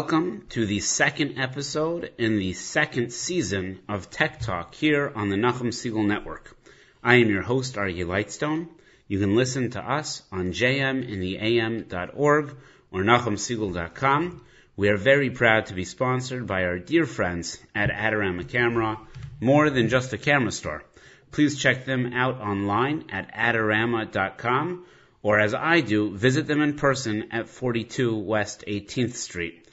welcome to the second episode in the second season of Tech Talk here on the Nachum Segal Network. I am your host, Aryeh Lightstone. You can listen to us on jmintheam.org or nachumsegal.com. We are very proud to be sponsored by our dear friends at Adorama Camera, more than just a camera store. Please check them out online at adorama.com or as I do, visit them in person at 42 West 18th Street.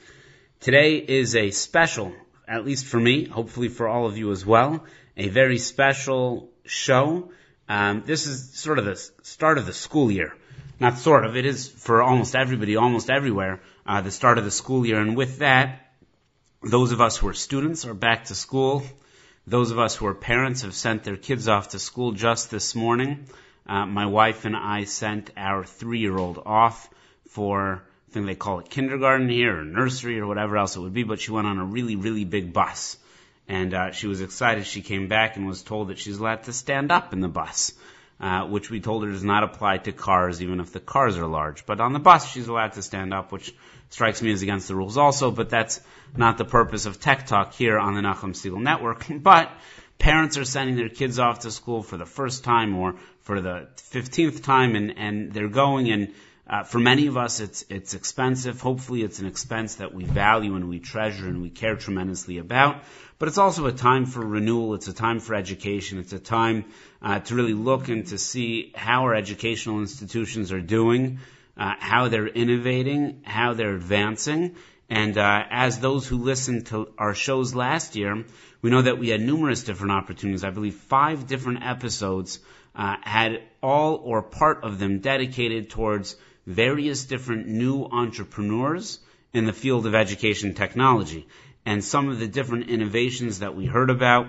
Today is a special, at least for me, hopefully for all of you as well, a very special show. Um, this is sort of the start of the school year. Not sort of, it is for almost everybody, almost everywhere, uh, the start of the school year. And with that, those of us who are students are back to school. Those of us who are parents have sent their kids off to school just this morning. Uh, my wife and I sent our three-year-old off for, I think they call it kindergarten here, or nursery, or whatever else it would be, but she went on a really, really big bus. And uh, she was excited. She came back and was told that she's allowed to stand up in the bus, uh, which we told her does not apply to cars, even if the cars are large. But on the bus, she's allowed to stand up, which strikes me as against the rules also, but that's not the purpose of Tech Talk here on the Nachum Segal Network. But parents are sending their kids off to school for the first time or for the 15th time and, and they're going and uh, for many of us it's it's expensive. Hopefully it's an expense that we value and we treasure and we care tremendously about. But it's also a time for renewal. It's a time for education. It's a time uh, to really look and to see how our educational institutions are doing uh, how they're innovating how they're advancing. And uh, as those who listened to our shows last year, we know that we had numerous different opportunities. I believe five different episodes uh, had all or part of them dedicated towards various different new entrepreneurs in the field of education technology. And some of the different innovations that we heard about,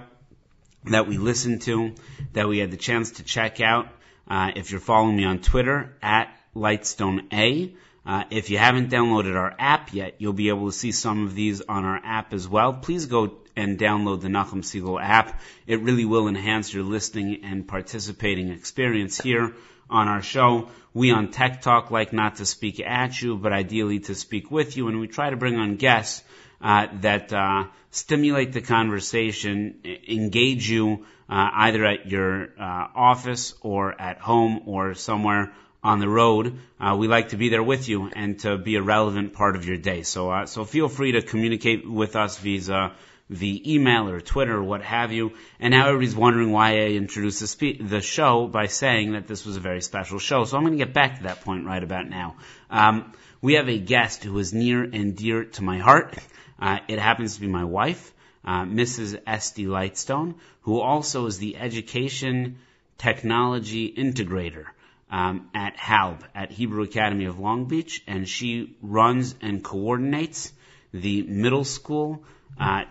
that we listened to, that we had the chance to check out. Uh, if you're following me on Twitter, at Lightstone A, uh, if you haven't downloaded our app yet, you'll be able to see some of these on our app as well. Please go and download the Nachum Segal app. It really will enhance your listening and participating experience here on our show. We on Tech Talk like not to speak at you, but ideally to speak with you, and we try to bring on guests uh, that uh, stimulate the conversation, engage you uh, either at your uh, office or at home or somewhere on the road. Uh, we like to be there with you and to be a relevant part of your day. So, uh, so feel free to communicate with us via via email or Twitter or what have you. And now everybody's wondering why I introduced the, spe- the show by saying that this was a very special show. So I'm going to get back to that point right about now. Um, we have a guest who is near and dear to my heart. Uh, it happens to be my wife, uh, Mrs. Estee Lightstone, who also is the education technology integrator um, at HALB, at Hebrew Academy of Long Beach, and she runs and coordinates the middle school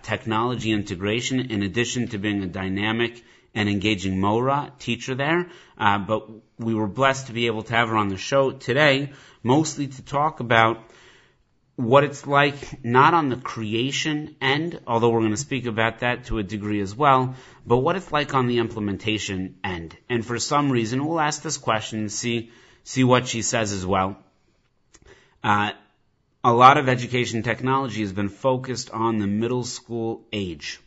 technology integration in addition to being a dynamic and engaging Mora teacher there. Uh, but we were blessed to be able to have her on the show today, mostly to talk about what it's like not on the creation end, although we're going to speak about that to a degree as well, but what it's like on the implementation end. And for some reason, we'll ask this question and see, see what she says as well. Uh, a lot of education technology has been focused on the middle school age.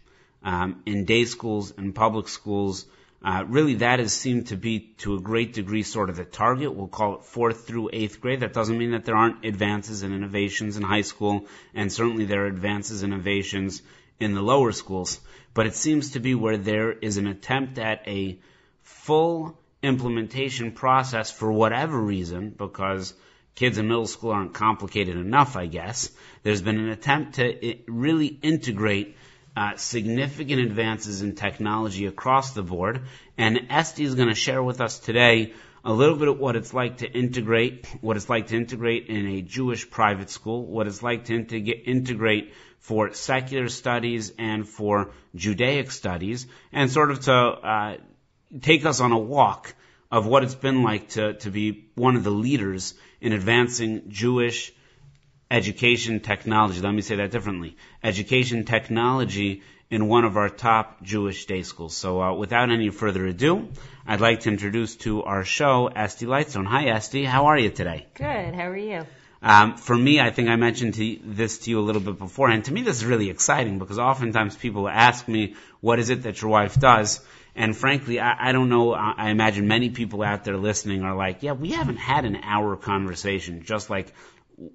Um, in day schools and public schools, uh, really, that has seemed to be to a great degree sort of the target. We'll call it fourth through eighth grade. That doesn't mean that there aren't advances and innovations in high school, and certainly there are advances and innovations in the lower schools. But it seems to be where there is an attempt at a full implementation process for whatever reason, because kids in middle school aren't complicated enough, I guess. There's been an attempt to really integrate uh, significant advances in technology across the board. And Estee is going to share with us today a little bit of what it's like to integrate, what it's like to integrate in a Jewish private school, what it's like to integrate for secular studies and for Judaic studies, and sort of to uh, take us on a walk of what it's been like to, to be one of the leaders in advancing Jewish education technology. Let me say that differently. Education technology in one of our top Jewish day schools. So uh, without any further ado, I'd like to introduce to our show Estee Lightstone. Hi Estee, how are you today? Good, how are you? Um, for me, I think I mentioned to, this to you a little bit beforehand. To me, this is really exciting because oftentimes people ask me, what is it that your wife does? And frankly, I, I don't know. I, I imagine many people out there listening are like, yeah, we haven't had an hour conversation. Just like,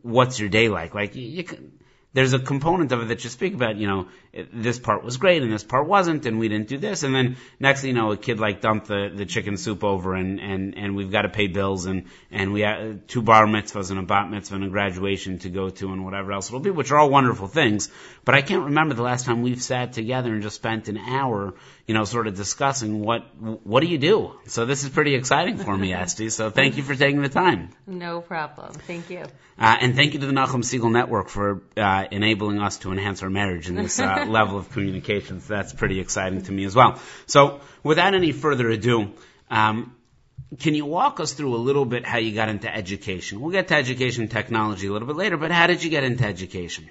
what's your day like? Like, you, you can, there's a component of it that you speak about, you know, this part was great and this part wasn't and we didn't do this and then next thing you know a kid like dumped the, the chicken soup over and, and, and we've got to pay bills and, and we have two bar mitzvahs and a bat mitzvah and a graduation to go to and whatever else it'll be, which are all wonderful things. But I can't remember the last time we've sat together and just spent an hour, you know, sort of discussing what, what do you do? So this is pretty exciting for me, Estee. So thank you for taking the time. No problem. Thank you. Uh, and thank you to the Nachum Segal Network for uh, enabling us to enhance our marriage in this uh, level of communication. So that's pretty exciting to me as well. So without any further ado, um, can you walk us through a little bit how you got into education? We'll get to education technology a little bit later, but how did you get into education?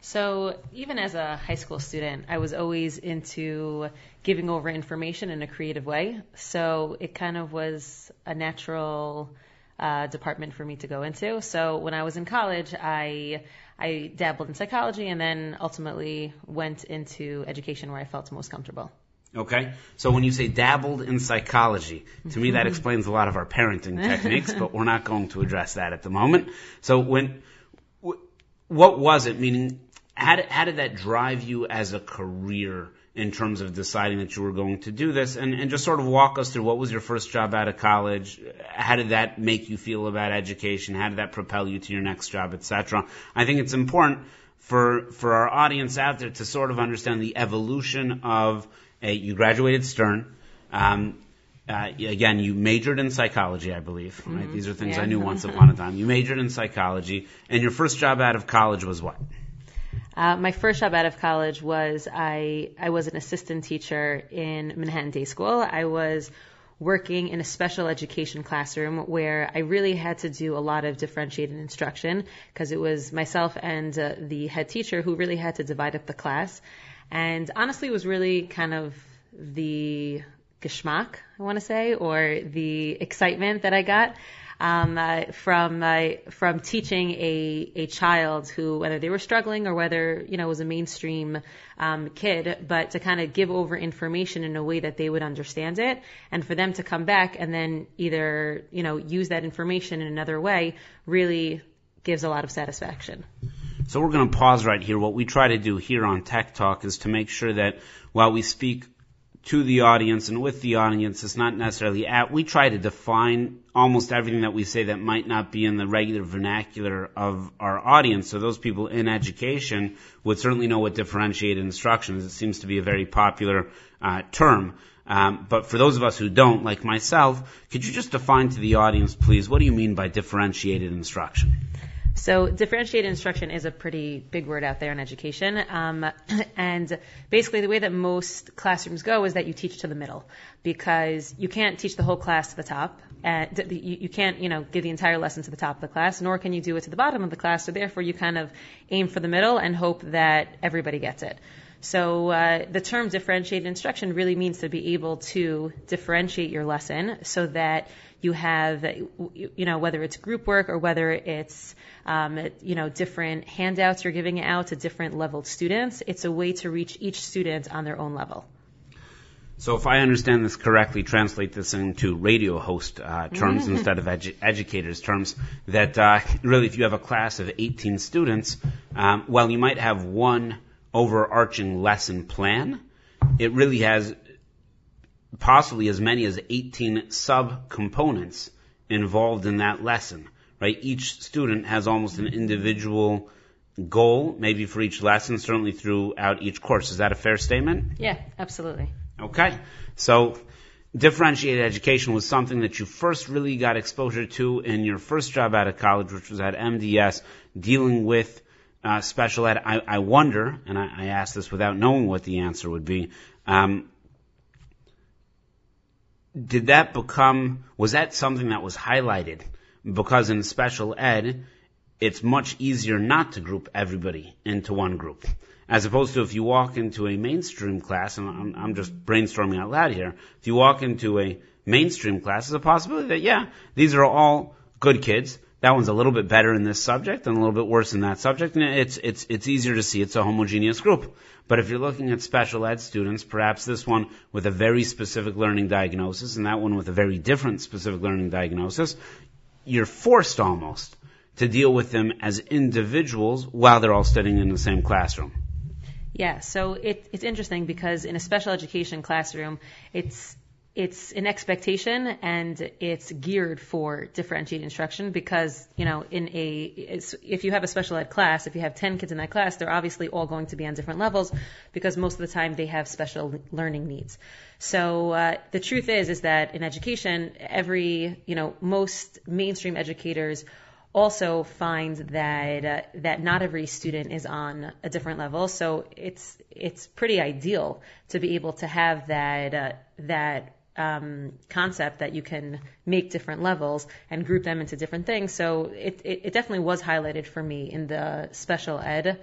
So, even as a high school student, I was always into giving over information in a creative way. So, it kind of was a natural uh, department for me to go into. So when I was in college, I I dabbled in psychology and then ultimately went into education where I felt most comfortable. Okay, so when you say dabbled in psychology, to me that explains a lot of our parenting techniques, but we're not going to address that at the moment. So when, what was it? Meaning, how did, how did that drive you as a career in terms of deciding that you were going to do this and, and just sort of walk us through what was your first job out of college how did that make you feel about education how did that propel you to your next job etc i think it's important for for our audience out there to sort of understand the evolution of a, you graduated stern um, uh, again, you majored in psychology, I believe. Right? Mm-hmm. These are things yeah. I knew once upon a time. You majored in psychology, and your first job out of college was what? Uh, my first job out of college was I I was an assistant teacher in Manhattan Day School. I was working in a special education classroom where I really had to do a lot of differentiated instruction because it was myself and uh, the head teacher who really had to divide up the class. And honestly, it was really kind of the geschmack, I want to say, or the excitement that I got um, uh, from uh, from teaching a a child who whether they were struggling or whether you know was a mainstream um, kid, but to kind of give over information in a way that they would understand it, and for them to come back and then either you know use that information in another way really gives a lot of satisfaction. So we're going to pause right here. What we try to do here on Tech Talk is to make sure that while we speak to the audience and with the audience. It's not necessarily at. We try to define almost everything that we say that might not be in the regular vernacular of our audience. So those people in education would certainly know what differentiated instruction is. It seems to be a very popular uh, term. Um, but for those of us who don't, like myself, could you just define to the audience, please, what do you mean by differentiated instruction? So differentiated instruction is a pretty big word out there in education. Um, and basically the way that most classrooms go is that you teach to the middle because you can't teach the whole class to the top. And you, you can't, you know, give the entire lesson to the top of the class, nor can you do it to the bottom of the class. So therefore you kind of aim for the middle and hope that everybody gets it. So uh, the term differentiated instruction really means to be able to differentiate your lesson so that you have, you know, whether it's group work or whether it's, um, you know, different handouts you're giving out to different leveled students. It's a way to reach each student on their own level. So if I understand this correctly, translate this into radio host uh, terms instead of edu- educators terms. That uh, really, if you have a class of 18 students, um, well, you might have one overarching lesson plan. It really has possibly as many as 18 sub-components involved in that lesson, right? Each student has almost an individual goal, maybe for each lesson, certainly throughout each course. Is that a fair statement? Yeah, absolutely. Okay. So, differentiated education was something that you first really got exposure to in your first job out of college, which was at MDS, dealing with uh, special ed. I, I wonder, and I, I asked this without knowing what the answer would be, um, did that become, was that something that was highlighted? Because in special ed, it's much easier not to group everybody into one group. As opposed to if you walk into a mainstream class, and I'm, I'm just brainstorming out loud here, if you walk into a mainstream class, there's a possibility that, yeah, these are all good kids, that one's a little bit better in this subject and a little bit worse in that subject, and it's it's it's easier to see it's a homogeneous group. But if you're looking at special ed students, perhaps this one with a very specific learning diagnosis and that one with a very different specific learning diagnosis, you're forced almost to deal with them as individuals while they're all studying in the same classroom. Yeah, so it, it's interesting because in a special education classroom, it's it's an expectation and it's geared for differentiated instruction because you know in a if you have a special ed class if you have 10 kids in that class they're obviously all going to be on different levels because most of the time they have special learning needs so uh, the truth is is that in education every you know most mainstream educators also find that uh, that not every student is on a different level. So it's it's pretty ideal to be able to have that uh, that um, concept that you can make different levels and group them into different things. So it, it, it definitely was highlighted for me in the special ed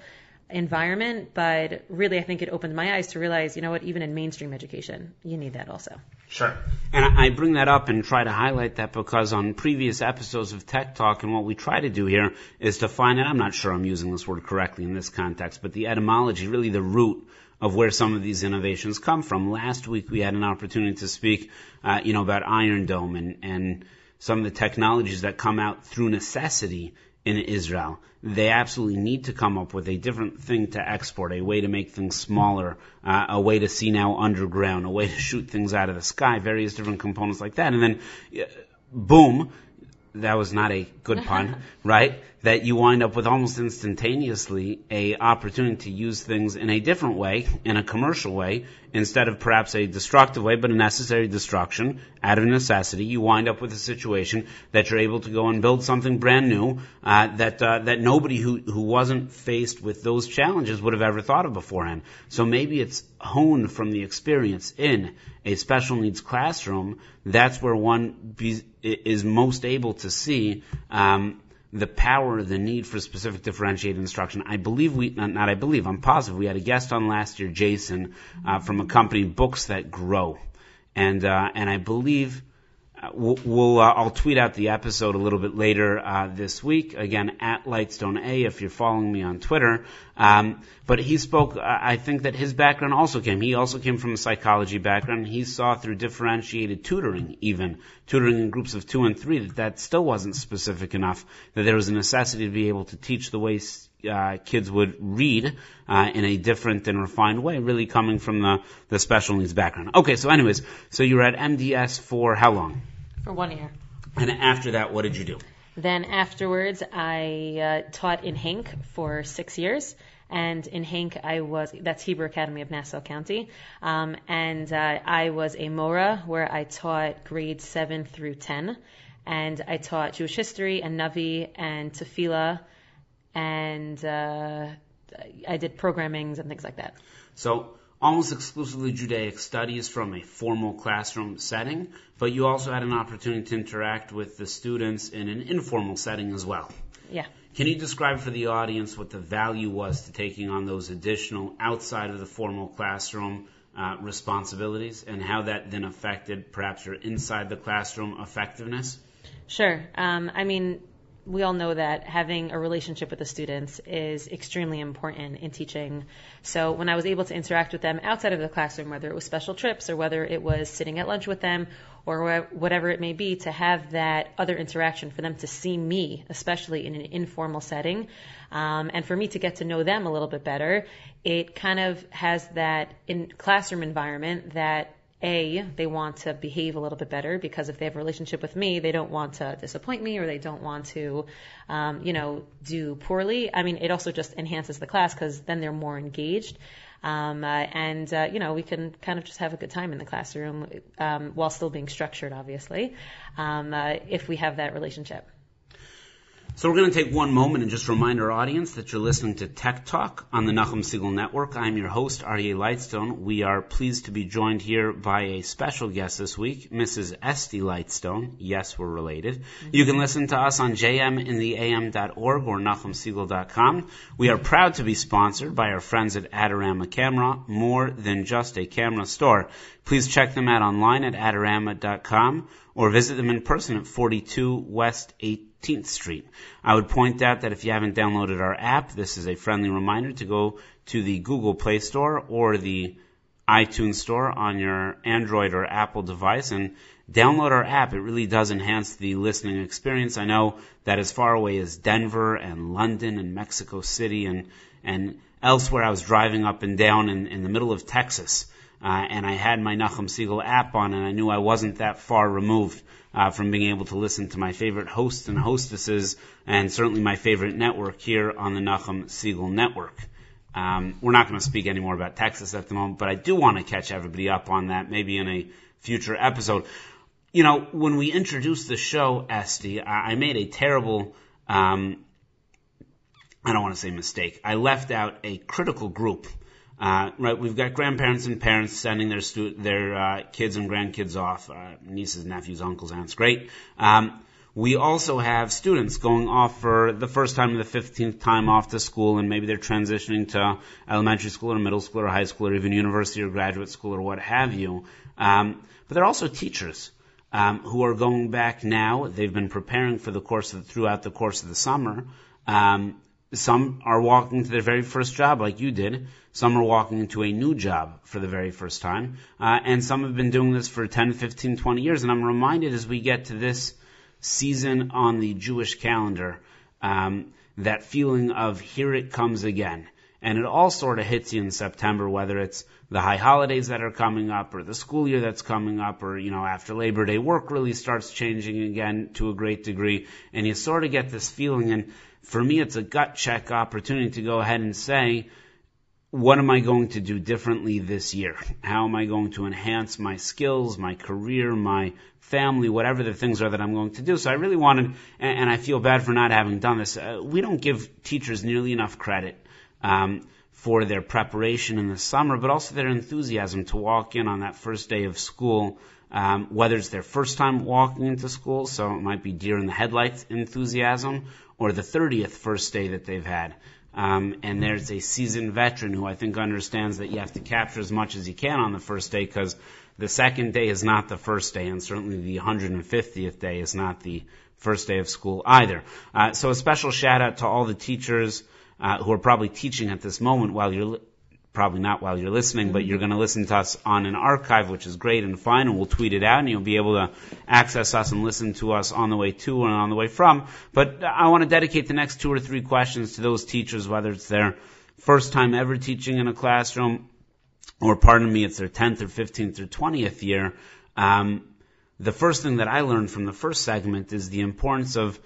environment, but really I think it opened my eyes to realize, you know what, even in mainstream education, you need that also. Sure. And I bring that up and try to highlight that because on previous episodes of Tech Talk and what we try to do here is to find out, I'm not sure I'm using this word correctly in this context, but the etymology, really the root of where some of these innovations come from. Last week we had an opportunity to speak, uh, you know, about Iron Dome and, and some of the technologies that come out through necessity in Israel. They absolutely need to come up with a different thing to export, a way to make things smaller, uh, a way to see now underground, a way to shoot things out of the sky, various different components like that. And then, uh, boom, that was not a good pun, right? That you wind up with almost instantaneously a opportunity to use things in a different way, in a commercial way, instead of perhaps a destructive way, but a necessary destruction out of necessity. You wind up with a situation that you're able to go and build something brand new uh, that uh, that nobody who who wasn't faced with those challenges would have ever thought of beforehand. So maybe it's honed from the experience in a special needs classroom. That's where one be, is most able to see. Um, the power, the need for specific differentiated instruction. I believe we, not, not I believe, I'm positive we had a guest on last year, Jason, uh, from a company, Books That Grow. And, uh, and I believe we'll, we'll uh, I'll tweet out the episode a little bit later uh, this week. Again, at Lightstone A if you're following me on Twitter. Um, but he spoke. Uh, I think that his background also came. He also came from a psychology background. He saw through differentiated tutoring, even tutoring in groups of two and three, that that still wasn't specific enough. That there was a necessity to be able to teach the way uh, kids would read uh, in a different and refined way, really coming from the, the special needs background. Okay, so anyways, so you were at MDS for how long? For one year. And after that, what did you do? Then afterwards, I uh, taught in HANC for six years. And in HANC, I was, that's Hebrew Academy of Nassau County. Um, and uh, I was a Mora where I taught grades 7 through 10. And I taught Jewish history and Navi and Tefillah. And uh, I did programmings and things like that. So almost exclusively Judaic studies from a formal classroom setting, but you also had an opportunity to interact with the students in an informal setting as well. Yeah. Can you describe for the audience what the value was to taking on those additional outside of the formal classroom uh, responsibilities and how that then affected perhaps your inside the classroom effectiveness? Sure. Um, I mean, we all know that having a relationship with the students is extremely important in teaching. So when I was able to interact with them outside of the classroom, whether it was special trips or whether it was sitting at lunch with them or whatever it may be, to have that other interaction for them to see me, especially in an informal setting, um, and for me to get to know them a little bit better, it kind of has that in classroom environment that a, they want to behave a little bit better because if they have a relationship with me, they don't want to disappoint me or they don't want to, um, you know, do poorly. I mean, it also just enhances the class because then they're more engaged. Um, uh, and, uh, you know, we can kind of just have a good time in the classroom um, while still being structured, obviously, um, uh, if we have that relationship. So we're going to take one moment and just remind our audience that you're listening to Tech Talk on the Nachum Segal Network. I'm your host, Aryeh Lightstone. We are pleased to be joined here by a special guest this week, Mrs. Estee Lightstone. Yes, we're related. Mm-hmm. You can listen to us on jmintheam.org or nachumsegal.com. We are proud to be sponsored by our friends at Adorama Camera, more than just a camera store. Please check them out online at adorama.com or visit them in person at 42 West 8 15th Street. I would point out that if you haven't downloaded our app, this is a friendly reminder to go to the Google Play Store or the iTunes Store on your Android or Apple device and download our app. It really does enhance the listening experience. I know that as far away as Denver and London and Mexico City and, and elsewhere, I was driving up and down in, in the middle of Texas. Uh, and I had my Nachum Segal app on, and I knew I wasn't that far removed uh, from being able to listen to my favorite hosts and hostesses, and certainly my favorite network here on the Nachum Segal network. Um, we're not going to speak any more about Texas at the moment, but I do want to catch everybody up on that, maybe in a future episode. You know, when we introduced the show, Estee, I made a terrible, um, I don't want to say mistake. I left out a critical group. Uh, right, we've got grandparents and parents sending their stu- their uh, kids and grandkids off, uh, nieces, nephews, uncles, aunts. Great. Um, we also have students going off for the first time or the 15th time off to school, and maybe they're transitioning to elementary school or middle school or high school or even university or graduate school or what have you. Um, but they're also teachers um, who are going back now. They've been preparing for the course of, throughout the course of the summer. Um, some are walking to their very first job, like you did. Some are walking into a new job for the very first time. Uh, and some have been doing this for 10, 15, 20 years. And I'm reminded as we get to this season on the Jewish calendar, um, that feeling of here it comes again. And it all sort of hits you in September, whether it's the high holidays that are coming up or the school year that's coming up or, you know, after Labor Day, work really starts changing again to a great degree. And you sort of get this feeling. And for me, it's a gut check opportunity to go ahead and say, what am I going to do differently this year? How am I going to enhance my skills, my career, my family, whatever the things are that I'm going to do? So I really wanted, and, I feel bad for not having done this. Uh, we don't give teachers nearly enough credit um, for their preparation in the summer, but also their enthusiasm to walk in on that first day of school. Um, whether it's their first time walking into school, so it might be deer in the headlights enthusiasm, or the 30th first day that they've had. Um, and there's a seasoned veteran who I think understands that you have to capture as much as you can on the first day because the second day is not the first day, and certainly the 150th day is not the first day of school either. Uh, so a special shout out to all the teachers uh, who are probably teaching at this moment while you're probably not while you're listening, but you're going to listen to us on an archive, which is great and fine, and we'll tweet it out, and you'll be able to access us and listen to us on the way to and on the way from. But I want to dedicate the next two or three questions to those teachers, whether it's their first time ever teaching in a classroom, or pardon me, it's their 10th or 15th or 20th year. Um, the first thing that I learned from the first segment is the importance of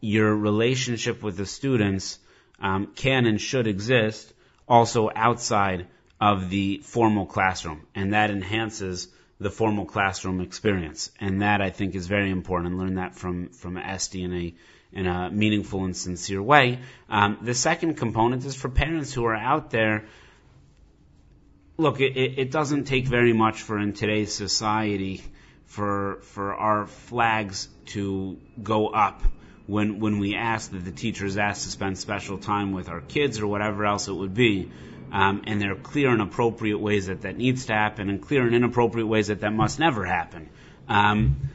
your relationship with the students um, can and should exist also outside of the formal classroom, and that enhances the formal classroom experience. And that I think is very important. And learn that from from Estee in a in a meaningful and sincere way. Um, the second component is for parents who are out there. Look, it, it doesn't take very much for in today's society for for our flags to go up when when we ask that the teacher is asked to spend special time with our kids or whatever else it would be. Um, and there are clear and appropriate ways that that needs to happen, and clear and inappropriate ways that that must never happen. Um,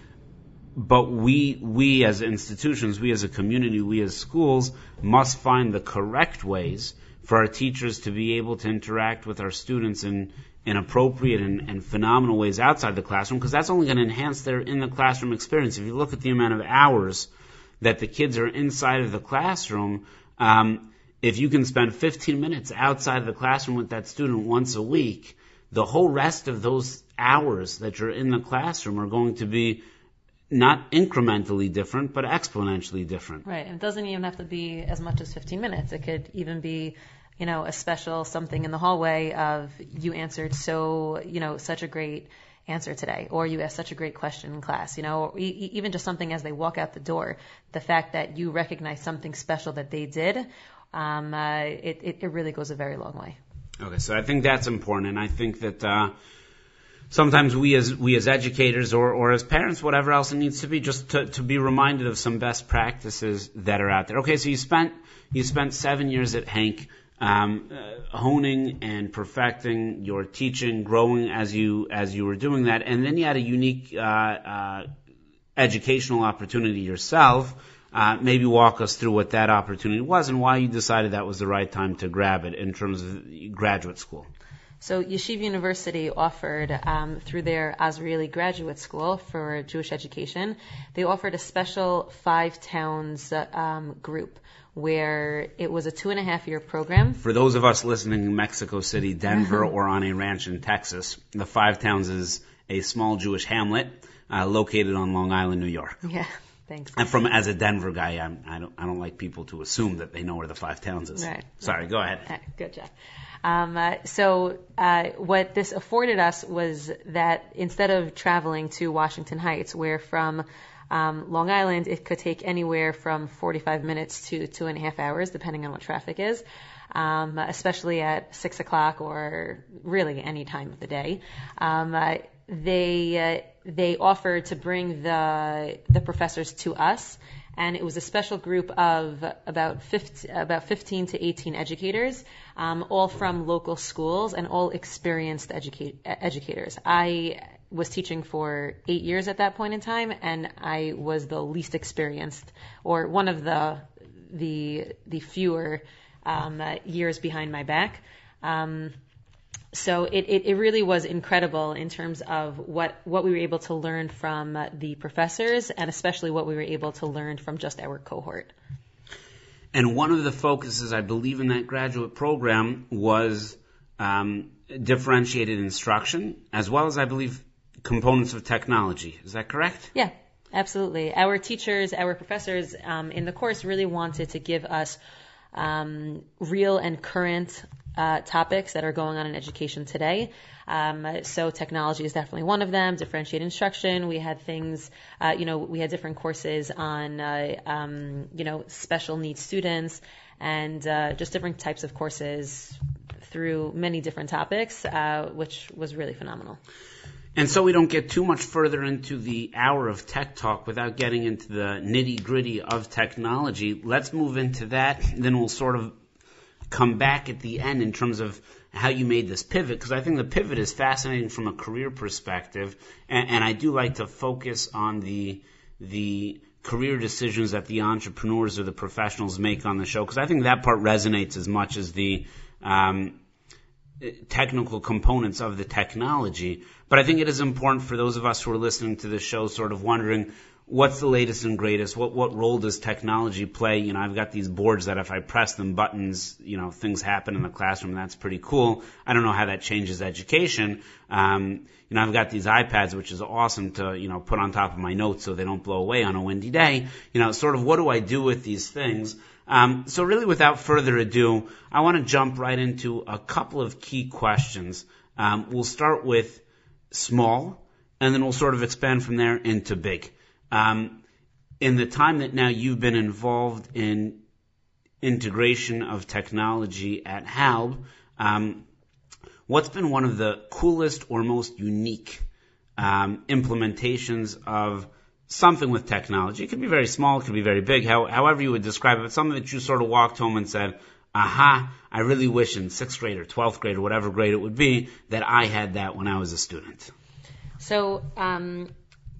but we, we as institutions, we as a community, we as schools, must find the correct ways for our teachers to be able to interact with our students in, in appropriate and, and phenomenal ways outside the classroom, because that's only going to enhance their in the classroom experience. If you look at the amount of hours that the kids are inside of the classroom, um, if you can spend 15 minutes outside of the classroom with that student once a week, the whole rest of those hours that you're in the classroom are going to be not incrementally different, but exponentially different. Right. And it doesn't even have to be as much as 15 minutes. It could even be, you know, a special something in the hallway of you answered so, you know, such a great answer today, or you asked such a great question in class, you know, e- even just something as they walk out the door. The fact that you recognize something special that they did, um, uh, it, it, it really goes a very long way. Okay, so I think that's important, and I think that uh, sometimes we as we as educators or, or as parents, whatever else it needs to be, just to, to be reminded of some best practices that are out there. Okay, so you spent you spent seven years at HANC um, uh, honing and perfecting your teaching, growing as you as you were doing that, and then you had a unique uh, uh, educational opportunity yourself. Uh, maybe walk us through what that opportunity was and why you decided that was the right time to grab it in terms of graduate school. So Yeshiva University offered, um, through their Azrieli Graduate School for Jewish Education, they offered a special five towns um, group where it was a two and a half year program. For those of us listening in Mexico City, Denver, mm-hmm. or on a ranch in Texas, the Five Towns is a small Jewish hamlet uh, located on Long Island, New York. Yeah. Thanks. And from as a Denver guy, I'm, I don't I don't like people to assume that they know where the Five Towns is. Right. Sorry. Go ahead. Right. Good job. Um, uh, so uh, what this afforded us was that instead of traveling to Washington Heights, where from um, Long Island it could take anywhere from 45 minutes to two and a half hours, depending on what traffic is. Um, especially at six o'clock or really any time of the day. Um, uh, they uh, they offered to bring the the professors to us, and it was a special group of about 15, about 15 to 18 educators, um, all from local schools and all experienced educate, educators. I was teaching for eight years at that point in time, and I was the least experienced, or one of the the the fewer um, uh, years behind my back. Um, so it, it, it, really was incredible in terms of what, what we were able to learn from the professors and especially what we were able to learn from just our cohort. And one of the focuses, I believe, in that graduate program was um, differentiated instruction, as well as, I believe, components of technology. Is that correct? Yeah, absolutely. Our teachers, our professors um, in the course really wanted to give us um, real and current uh, topics that are going on in education today. Um, so technology is definitely one of them. Differentiated instruction. We had things, uh, you know, we had different courses on, uh, um, you know, special needs students and uh, just different types of courses through many different topics, uh, which was really phenomenal. And so we don't get too much further into the hour of tech talk without getting into the nitty gritty of technology. Let's move into that. Then we'll sort of come back at the end in terms of how you made this pivot because I think the pivot is fascinating from a career perspective, and, and I do like to focus on the the career decisions that the entrepreneurs or the professionals make on the show because I think that part resonates as much as the um, technical components of the technology. But I think it is important for those of us who are listening to the show, sort of wondering what's the latest and greatest? What what role does technology play? You know, I've got these boards that if I press them buttons, you know, things happen in the classroom. That's pretty cool. I don't know how that changes education. Um, you know, I've got these iPads, which is awesome to you know put on top of my notes so they don't blow away on a windy day. You know, sort of what do I do with these things? Um, so really, without further ado, I want to jump right into a couple of key questions. Um, we'll start with small, and then we'll sort of expand from there into big. Um, in the time that now you've been involved in integration of technology at HALB, um, what's been one of the coolest or most unique um, implementations of something with technology? It could be very small, it could be very big, how, however you would describe it, but something that you sort of walked home and said, aha, I really wish in sixth grade or 12th grade or whatever grade it would be that I had that when I was a student. So, um,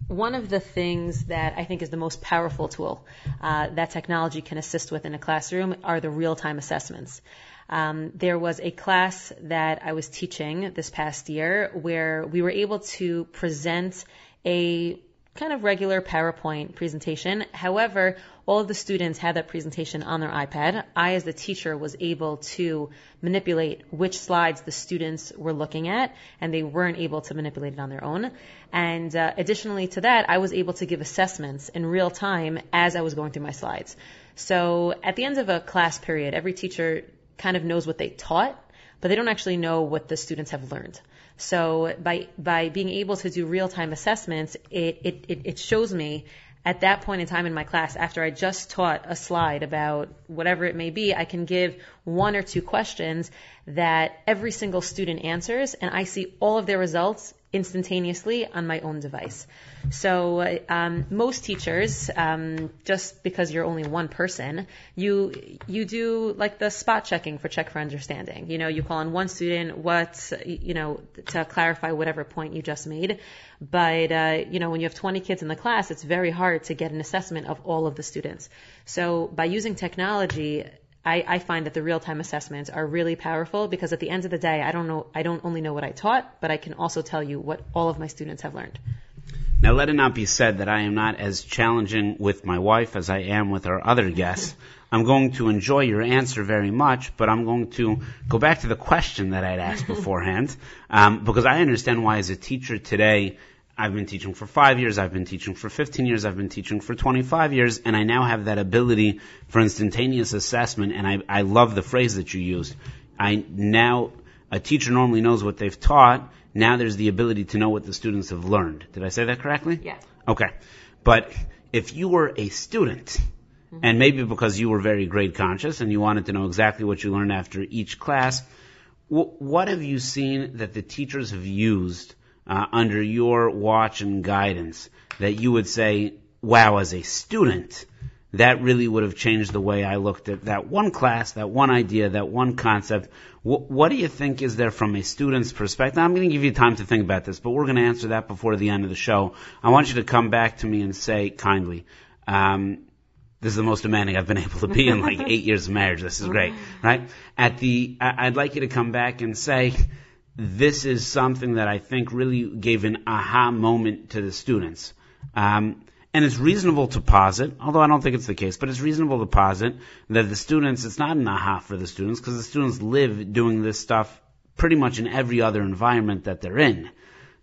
one of the things that I think is the most powerful tool uh, that technology can assist with in a classroom are the real-time assessments. Um, there was a class that I was teaching this past year where we were able to present a kind of regular PowerPoint presentation. However, all of the students had that presentation on their iPad. I, as the teacher, was able to manipulate which slides the students were looking at, and they weren't able to manipulate it on their own. And uh, additionally to that, I was able to give assessments in real time as I was going through my slides. So at the end of a class period, every teacher kind of knows what they taught, but they don't actually know what the students have learned. So by by being able to do real time assessments, it, it, it, it shows me at that point in time in my class, after I just taught a slide about whatever it may be, I can give one or two questions that every single student answers, and I see all of their results instantaneously on my own device. So um, most teachers, um, just because you're only one person, you you do like the spot checking for check for understanding. You know, you call on one student, what you know, to clarify whatever point you just made. But uh, you know, when you have 20 kids in the class, it's very hard to get an assessment of all of the students. So by using technology, I, I find that the real-time assessments are really powerful because at the end of the day, I don't know, I don't only know what I taught, but I can also tell you what all of my students have learned. Now, let it not be said that I am not as challenging with my wife as I am with our other guests. I'm going to enjoy your answer very much, but I'm going to go back to the question that I'd asked beforehand, um, because I understand why, as a teacher today, I've been teaching for five years, I've been teaching for 15 years, I've been teaching for 25 years, and I now have that ability for instantaneous assessment, and I, I love the phrase that you used. I now, a teacher normally knows what they've taught, now there's the ability to know what the students have learned. Did I say that correctly? Yeah. Okay. But if you were a student, mm-hmm. and maybe because you were very grade conscious and you wanted to know exactly what you learned after each class, what have you seen that the teachers have used uh, under your watch and guidance that you would say, wow, as a student, that really would have changed the way I looked at that one class, that one idea, that one concept. What, what do you think is there from a student's perspective? I'm going to give you time to think about this, but we're going to answer that before the end of the show. I want you to come back to me and say kindly, um, this is the most demanding I've been able to be in like eight years of marriage. This is great, right? At the, I'd like you to come back and say, this is something that I think really gave an aha moment to the students. Um, and it's reasonable to posit, although I don't think it's the case, but it's reasonable to posit that the students, it's not an aha for the students because the students live doing this stuff pretty much in every other environment that they're in.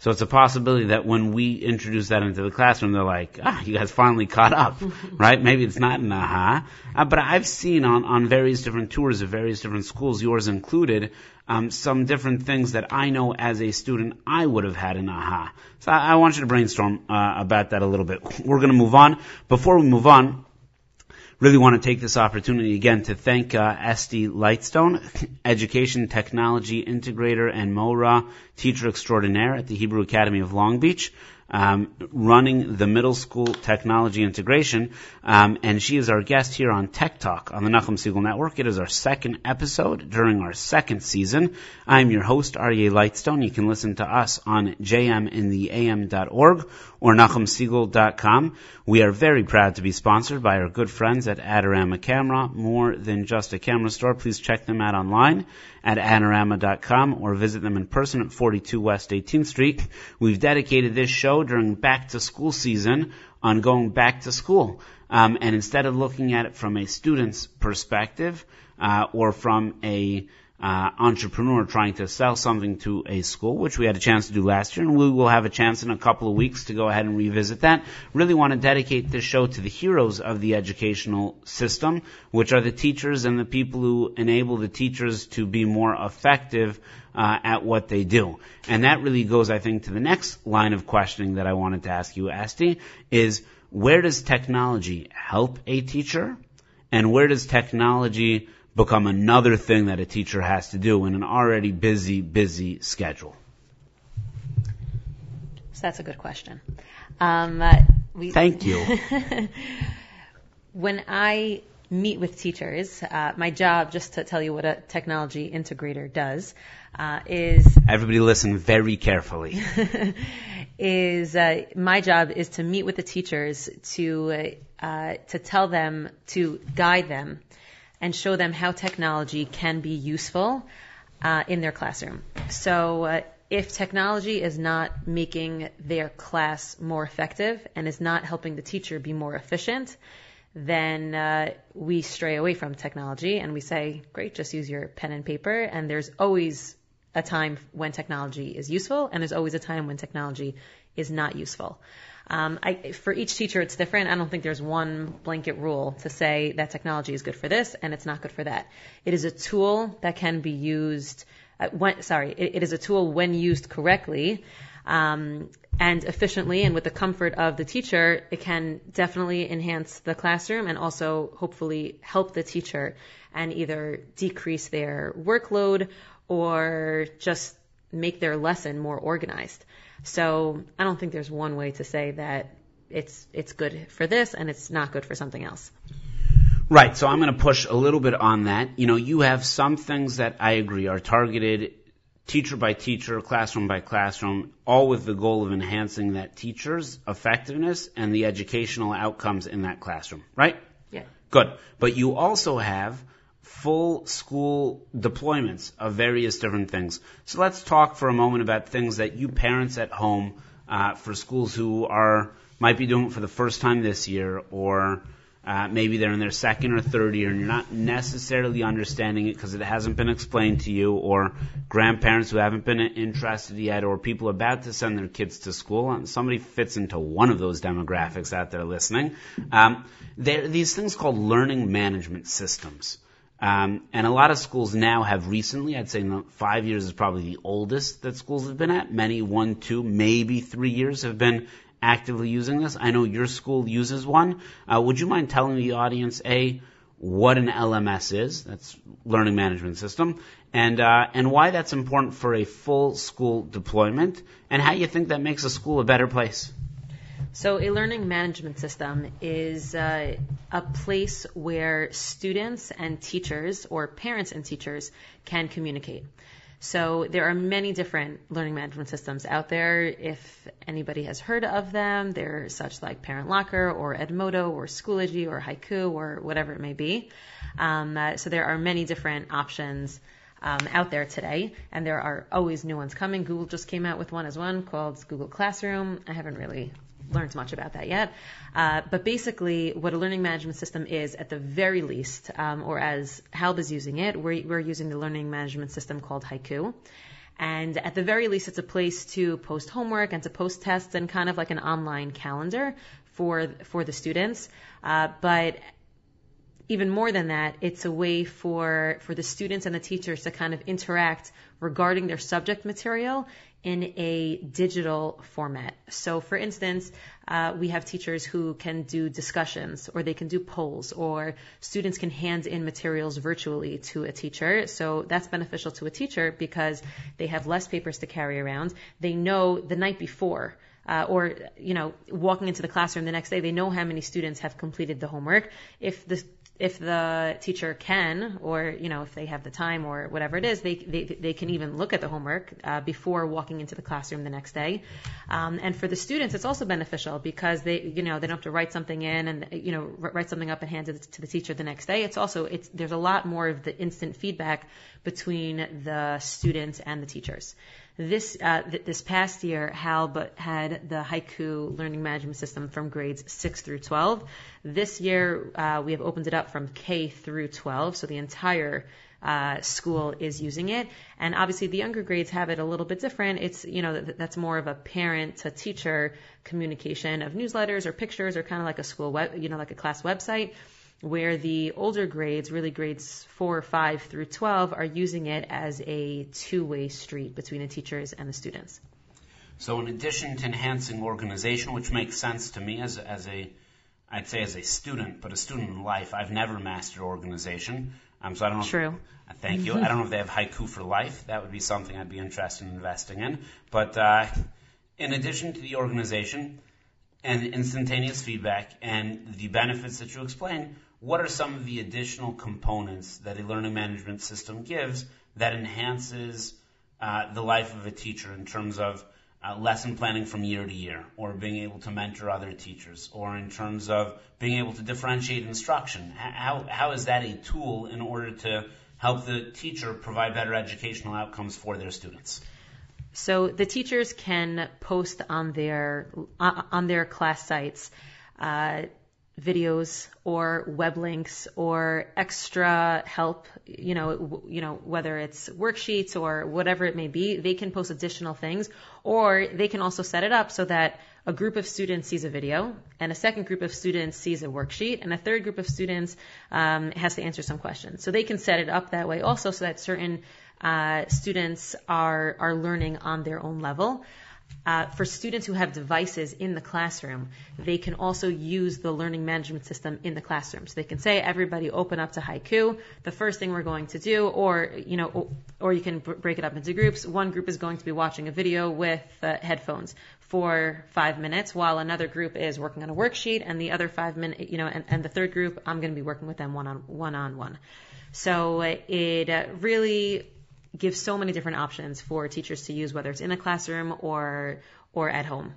So it's a possibility that when we introduce that into the classroom, they're like, ah, you guys finally caught up, right? Maybe it's not an aha. Uh, but I've seen on, on various different tours of various different schools, yours included, um, some different things that I know as a student I would have had an aha. So I, I want you to brainstorm uh, about that a little bit. We're going to move on. Before we move on, really want to take this opportunity again to thank uh, Estee Lightstone, Education Technology Integrator and MORA Teacher Extraordinaire at the Hebrew Academy of Long Beach um, running the middle school technology integration, um, and she is our guest here on Tech Talk on the Nachum Segal Network. It is our second episode during our second season. I'm your host, Aryeh Lightstone. You can listen to us on jmintheam.org or nachumsegal.com. We are very proud to be sponsored by our good friends at Adorama Camera. More than just a camera store, please check them out online at adorama.com or visit them in person at 42 West 18th Street. We've dedicated this show during back to school season on going back to school. Um, and instead of looking at it from a student's perspective uh, or from a uh, entrepreneur trying to sell something to a school, which we had a chance to do last year, and we will have a chance in a couple of weeks to go ahead and revisit that. Really want to dedicate this show to the heroes of the educational system, which are the teachers and the people who enable the teachers to be more effective uh, at what they do. And that really goes, I think, to the next line of questioning that I wanted to ask you, Estee, is where does technology help a teacher, and where does technology become another thing that a teacher has to do in an already busy, busy schedule? So that's a good question. Um, uh, we, Thank you. when I meet with teachers, uh, my job, just to tell you what a technology integrator does, uh, is everybody listen very carefully. is uh, my job is to meet with the teachers to uh, to tell them to guide them and show them how technology can be useful uh, in their classroom. So uh, if technology is not making their class more effective and is not helping the teacher be more efficient, then uh, we stray away from technology and we say, great, just use your pen and paper. And there's always a time when technology is useful, and there's always a time when technology is not useful. Um, I, for each teacher, it's different. I don't think there's one blanket rule to say that technology is good for this and it's not good for that. It is a tool that can be used. Uh, when, sorry, it, it is a tool when used correctly. Um, and efficiently and with the comfort of the teacher, it can definitely enhance the classroom and also hopefully help the teacher and either decrease their workload or just make their lesson more organized. So I don't think there's one way to say that it's it's good for this and it's not good for something else. Right. So I'm going to push a little bit on that. You know, you have some things that I agree are targeted teacher by teacher, classroom by classroom, all with the goal of enhancing that teacher's effectiveness and the educational outcomes in that classroom. Right? Yeah. Good. But you also have full school deployments of various different things. So let's talk for a moment about things that you parents at home uh, for schools who are might be doing it for the first time this year or uh, maybe they're in their second or third year and you're not necessarily understanding it because it hasn't been explained to you, or grandparents who haven't been interested yet, or people about to send their kids to school. And somebody fits into one of those demographics out there listening. Um, there are these things called learning management systems. Um, and a lot of schools now have recently, I'd say five years is probably the oldest that schools have been at. Many one, two, maybe three years have been actively using this. I know your school uses one. Uh, would you mind telling the audience, A, what an LMS is, that's learning management system, and, uh, and why that's important for a full school deployment, and how you think that makes a school a better place? So, a learning management system is uh, a place where students and teachers, or parents and teachers, can communicate. So there are many different learning management systems out there. If anybody has heard of them, they're such like Parent Locker or Edmodo or Schoology or Haiku or whatever it may be. Um, uh, so there are many different options um, out there today, and there are always new ones coming. Google just came out with one as one called Google Classroom. I haven't really learned much about that yet. Uh, but basically, what a learning management system is, at the very least, um, or as Halb is using it, we're, we're using the learning management system called Haiku. And at the very least, it's a place to post homework and to post tests and kind of like an online calendar for for the students. Uh, but even more than that, it's a way for for the students and the teachers to kind of interact regarding their subject material in a digital format. So, for instance, uh, we have teachers who can do discussions, or they can do polls, or students can hand in materials virtually to a teacher. So that's beneficial to a teacher because they have less papers to carry around. They know the night before. Uh, or you know, walking into the classroom the next day, they know how many students have completed the homework. If the if the teacher can, or you know, if they have the time or whatever it is, they they, they can even look at the homework uh, before walking into the classroom the next day. Um, and for the students, it's also beneficial because they you know they don't have to write something in and you know write something up and hand it to the teacher the next day. It's also it's there's a lot more of the instant feedback between the students and the teachers. This uh, th- this past year, Halb had the Haiku learning management system from grades 6 through 12. This year, uh, we have opened it up from K through 12, so the entire uh, school is using it. And obviously, the younger grades have it a little bit different. It's you know th- that's more of a parent to teacher communication of newsletters or pictures or kind of like a school web, you know, like a class website where the older grades, really grades 4, 5 through 12, are using it as a two-way street between the teachers and the students. So in addition to enhancing organization, which makes sense to me as, as a, I'd say as a student, but a student in life, I've never mastered organization. Um, so I don't know. True. If, uh, thank you. I don't know if they have haiku for life. That would be something I'd be interested in investing in. But uh, in addition to the organization and instantaneous feedback and the benefits that you explained, what are some of the additional components that a learning management system gives that enhances uh, the life of a teacher in terms of uh, lesson planning from year to year, or being able to mentor other teachers, or in terms of being able to differentiate instruction? How, how is that a tool in order to help the teacher provide better educational outcomes for their students? So the teachers can post on their uh, on their class sites uh, videos or web links or extra help, you know, you know, whether it's worksheets or whatever it may be, they can post additional things or they can also set it up so that a group of students sees a video and a second group of students sees a worksheet and a third group of students um, has to answer some questions. So they can set it up that way also so that certain uh, students are are learning on their own level. Uh, for students who have devices in the classroom, they can also use the learning management system in the classroom. So they can say, everybody open up to Haiku. The first thing we're going to do, or, you know, or, or you can b- break it up into groups. One group is going to be watching a video with uh, headphones for five minutes while another group is working on a worksheet and the other five minutes, you know, and, and the third group, I'm going to be working with them one on one on one. So uh, it uh, really gives so many different options for teachers to use, whether it's in a classroom or or at home.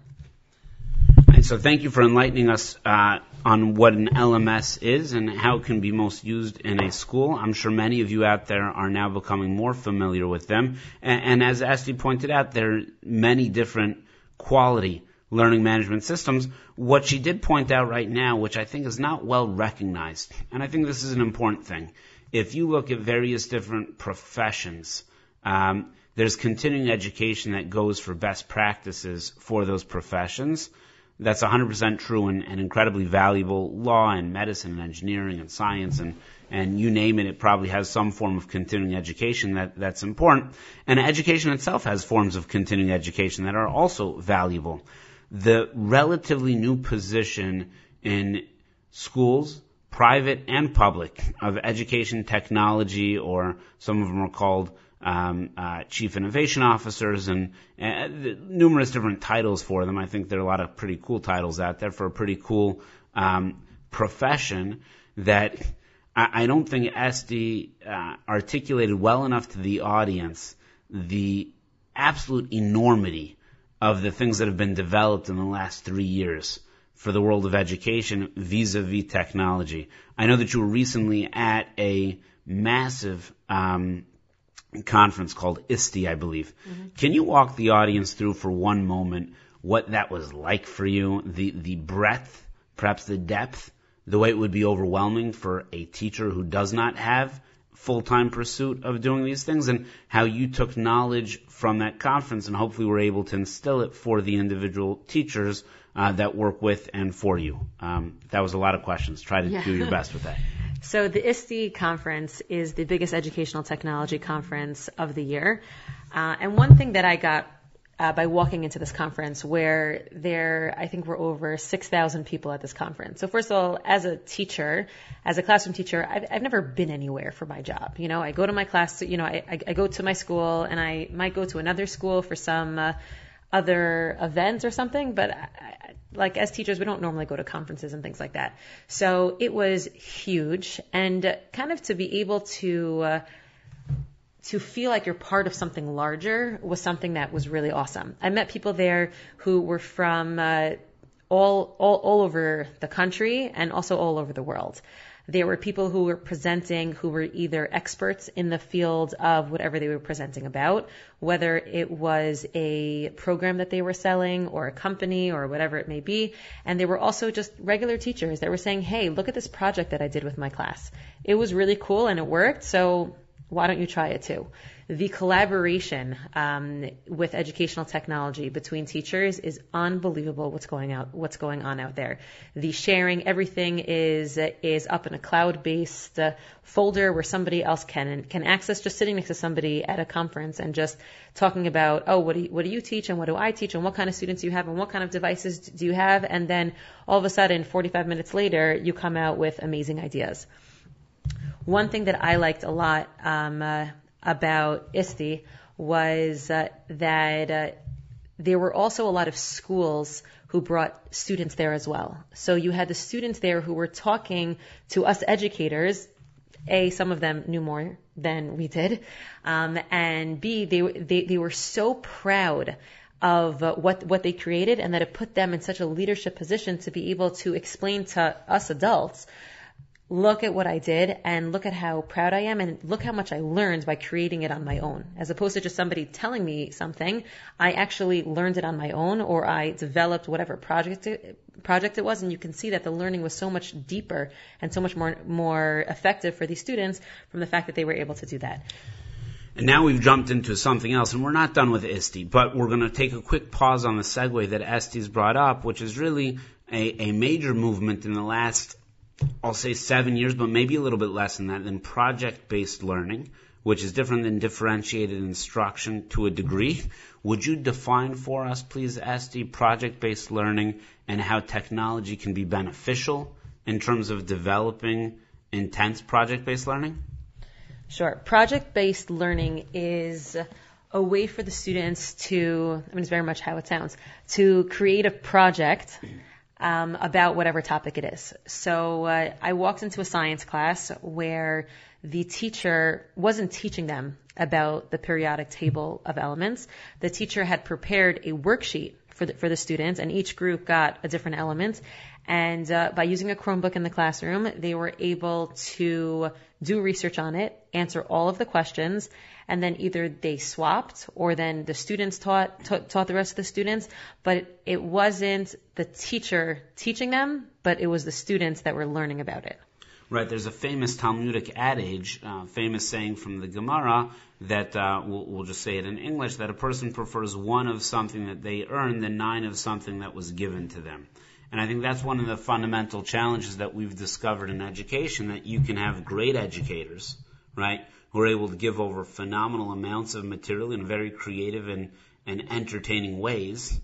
And so, thank you for enlightening us uh, on what an LMS is and how it can be most used in a school. I'm sure many of you out there are now becoming more familiar with them. And, and as Estee pointed out, there are many different quality learning management systems. What she did point out right now, which I think is not well recognized, and I think this is an important thing if you look at various different professions, um, there's continuing education that goes for best practices for those professions. That's 100% true and, and, incredibly valuable. Law and medicine and engineering and science and, and you name it, it probably has some form of continuing education that, that's important. And education itself has forms of continuing education that are also valuable. The relatively new position in schools private and public, of education technology, or some of them are called um, uh, chief innovation officers, and uh, numerous different titles for them. I think there are a lot of pretty cool titles out there for a pretty cool um, profession that I, I don't think Estee uh, articulated well enough to the audience the absolute enormity of the things that have been developed in the last three years for the world of education vis-a-vis technology. I know that you were recently at a massive um, conference called ISTE, I believe. Mm-hmm. Can you walk the audience through for one moment what that was like for you, the the breadth, perhaps the depth, the way it would be overwhelming for a teacher who does not have full-time pursuit of doing these things and how you took knowledge from that conference and hopefully were able to instill it for the individual teachers uh, that work with and for you. Um, that was a lot of questions. Try to yeah. do your best with that. So the ISTE conference is the biggest educational technology conference of the year. Uh, and one thing that I got uh, by walking into this conference where there, I think we're over 6,000 people at this conference. So first of all, as a teacher, as a classroom teacher, I've, I've never been anywhere for my job. You know, I go to my class, you know, I, I, I go to my school and I might go to another school for some, uh, other events or something, but I, like as teachers, we don't normally go to conferences and things like that. So it was huge, and kind of to be able to uh, to feel like you're part of something larger was something that was really awesome. I met people there who were from uh, all, all all over the country and also all over the world. There were people who were presenting who were either experts in the field of whatever they were presenting about, whether it was a program that they were selling or a company or whatever it may be. And they were also just regular teachers that were saying, hey, look at this project that I did with my class. It was really cool and it worked, so why don't you try it too? The collaboration um, with educational technology between teachers is unbelievable. What's going out, what's going on out there? The sharing, everything is is up in a cloud-based uh, folder where somebody else can can access. Just sitting next to somebody at a conference and just talking about, oh, what do you, what do you teach and what do I teach and what kind of students you have and what kind of devices do you have? And then all of a sudden, 45 minutes later, you come out with amazing ideas. One thing that I liked a lot. Um, uh, about ISTE was uh, that uh, there were also a lot of schools who brought students there as well. So you had the students there who were talking to us educators. A, some of them knew more than we did, um, and B, they, they they were so proud of uh, what what they created, and that it put them in such a leadership position to be able to explain to us adults look at what I did and look at how proud I am and look how much I learned by creating it on my own. As opposed to just somebody telling me something, I actually learned it on my own or I developed whatever project it, project it was and you can see that the learning was so much deeper and so much more more effective for these students from the fact that they were able to do that. And now we've jumped into something else, and we're not done with ISTE, but we're going to take a quick pause on the segue that Estee's brought up, which is really a, a major movement in the last I'll say seven years, but maybe a little bit less than that, than project based learning, which is different than differentiated instruction to a degree. Would you define for us, please, Estee, project-based learning and how technology can be beneficial in terms of developing intense project-based learning? Sure. Project-based learning is a way for the students to, I mean, it's very much how it sounds, to create a project um, about whatever topic it is. So uh, I walked into a science class where the teacher wasn't teaching them about the periodic table of elements. The teacher had prepared a worksheet for the, for the students, and each group got a different element. And uh, by using a Chromebook in the classroom, they were able to do research on it, answer all of the questions, and then either they swapped or then the students taught taught, the rest of the students. But it wasn't the teacher teaching them, but it was the students that were learning about it. Right. There's a famous Talmudic adage, uh, famous saying from the Gemara that uh, we'll, we'll just say it in English that a person prefers one of something that they earned than nine of something that was given to them. And I think that's one of the fundamental challenges that we've discovered in education that you can have great educators, right, who are able to give over phenomenal amounts of material in very creative and, and entertaining ways.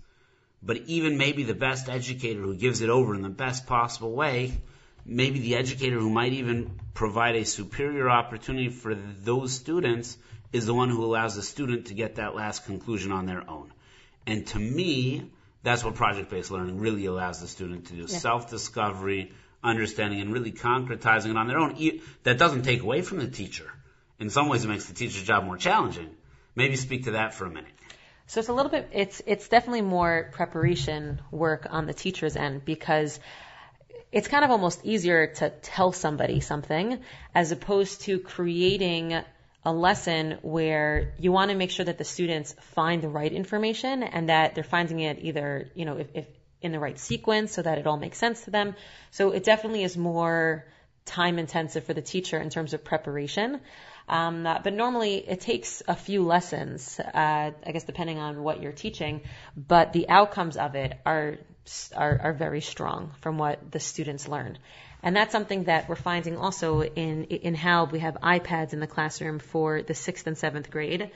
But even maybe the best educator who gives it over in the best possible way maybe the educator who might even provide a superior opportunity for those students is the one who allows the student to get that last conclusion on their own. And to me, that's what project-based learning really allows the student to do. Yeah. Self-discovery, understanding, and really concretizing it on their own. That doesn't take away from the teacher. In some ways, it makes the teacher's job more challenging. Maybe speak to that for a minute. So it's a little bit, it's, it's definitely more preparation work on the teacher's end because it's kind of almost easier to tell somebody something as opposed to creating a lesson where you want to make sure that the students find the right information and that they're finding it either, you know, if, if in the right sequence so that it all makes sense to them. So it definitely is more time intensive for the teacher in terms of preparation. Um, uh, but normally it takes a few lessons, uh, I guess depending on what you're teaching, but the outcomes of it are are, are very strong from what the students learn. And that's something that we're finding also in, in HALB. We have iPads in the classroom for the sixth and seventh grade.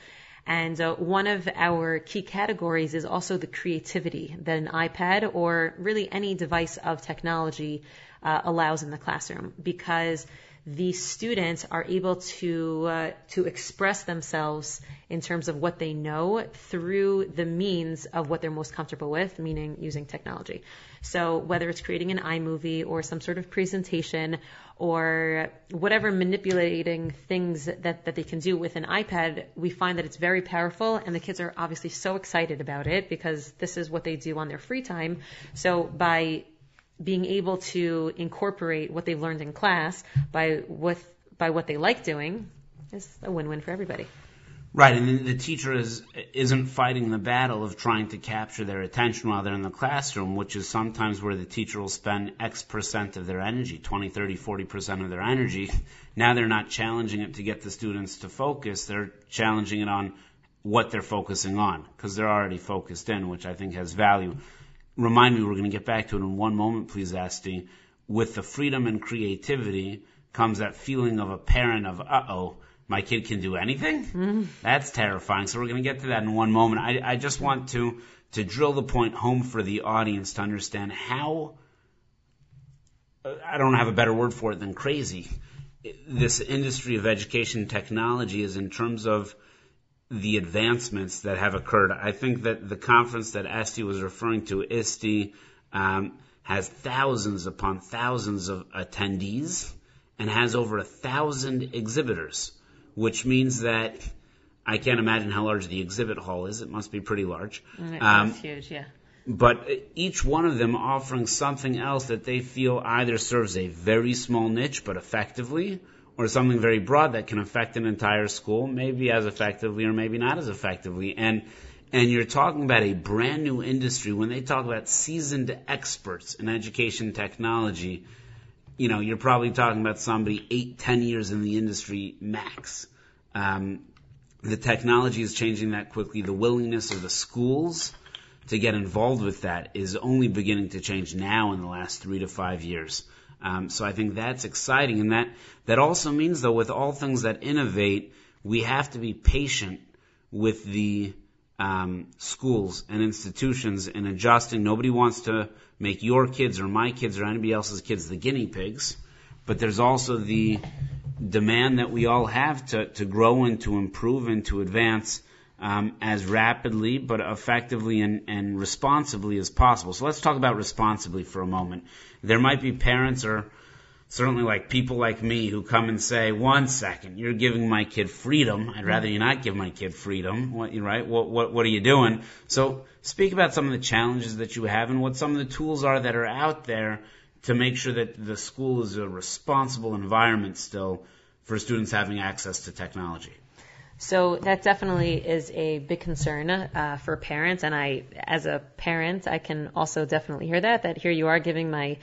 And uh, one of our key categories is also the creativity that an iPad or really any device of technology uh, allows in the classroom because the students are able to uh, to express themselves in terms of what they know through the means of what they're most comfortable with, meaning using technology. So whether it's creating an iMovie or some sort of presentation or whatever manipulating things that, that they can do with an iPad, we find that it's very powerful and the kids are obviously so excited about it because this is what they do on their free time. So by being able to incorporate what they've learned in class by what by what they like doing is a win-win for everybody. Right, and the teacher is isn't fighting the battle of trying to capture their attention while they're in the classroom, which is sometimes where the teacher will spend X percent of their energy, 20, 30, 40 percent of their energy. Now they're not challenging it to get the students to focus; they're challenging it on what they're focusing on because they're already focused in, which I think has value remind me, we're going to get back to it in one moment, please, Estee. With the freedom and creativity comes that feeling of a parent of, uh oh, my kid can do anything? Mm-hmm. That's terrifying. So we're going to get to that in one moment. I, I just want to, to drill the point home for the audience to understand how, uh, I don't have a better word for it than crazy. This industry of education technology is in terms of the advancements that have occurred. I think that the conference that Estee was referring to, ISTE, um, has thousands upon thousands of attendees and has over a thousand exhibitors, which means that I can't imagine how large the exhibit hall is. It must be pretty large. Mm, um, it's huge, yeah. But each one of them offering something else that they feel either serves a very small niche but effectively, or something very broad that can affect an entire school, maybe as effectively or maybe not as effectively. And and you're talking about a brand new industry when they talk about seasoned experts in education technology. You know, you're probably talking about somebody eight, ten years in the industry max. Um, the technology is changing that quickly. The willingness of the schools to get involved with that is only beginning to change now in the last three to five years. Um, so I think that's exciting, and that that also means though with all things that innovate, we have to be patient with the um, schools and institutions and adjusting. Nobody wants to make your kids or my kids or anybody else's kids the guinea pigs, but there's also the demand that we all have to, to grow and to improve and to advance um, as rapidly but effectively and, and responsibly as possible. So let's talk about responsibly for a moment. There might be parents or certainly like people like me who come and say, one second, you're giving my kid freedom. I'd rather you not give my kid freedom. What, right? What, what, what are you doing? So speak about some of the challenges that you have and what some of the tools are that are out there to make sure that the school is a responsible environment still for students having access to technology. So that definitely is a big concern uh, for parents, and I, as a parent, I can also definitely hear that. That here you are giving my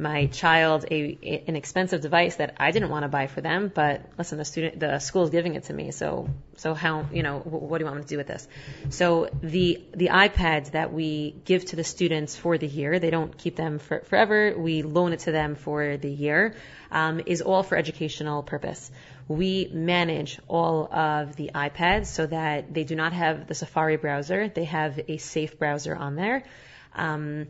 my child a, a, an expensive device that I didn't want to buy for them, but listen, the student, the school is giving it to me. So, so how, you know, what do you want me to do with this? So the, the iPads that we give to the students for the year, they don't keep them for, forever. We loan it to them for the year, um, is all for educational purpose. We manage all of the iPads so that they do not have the Safari browser. They have a safe browser on there. Um,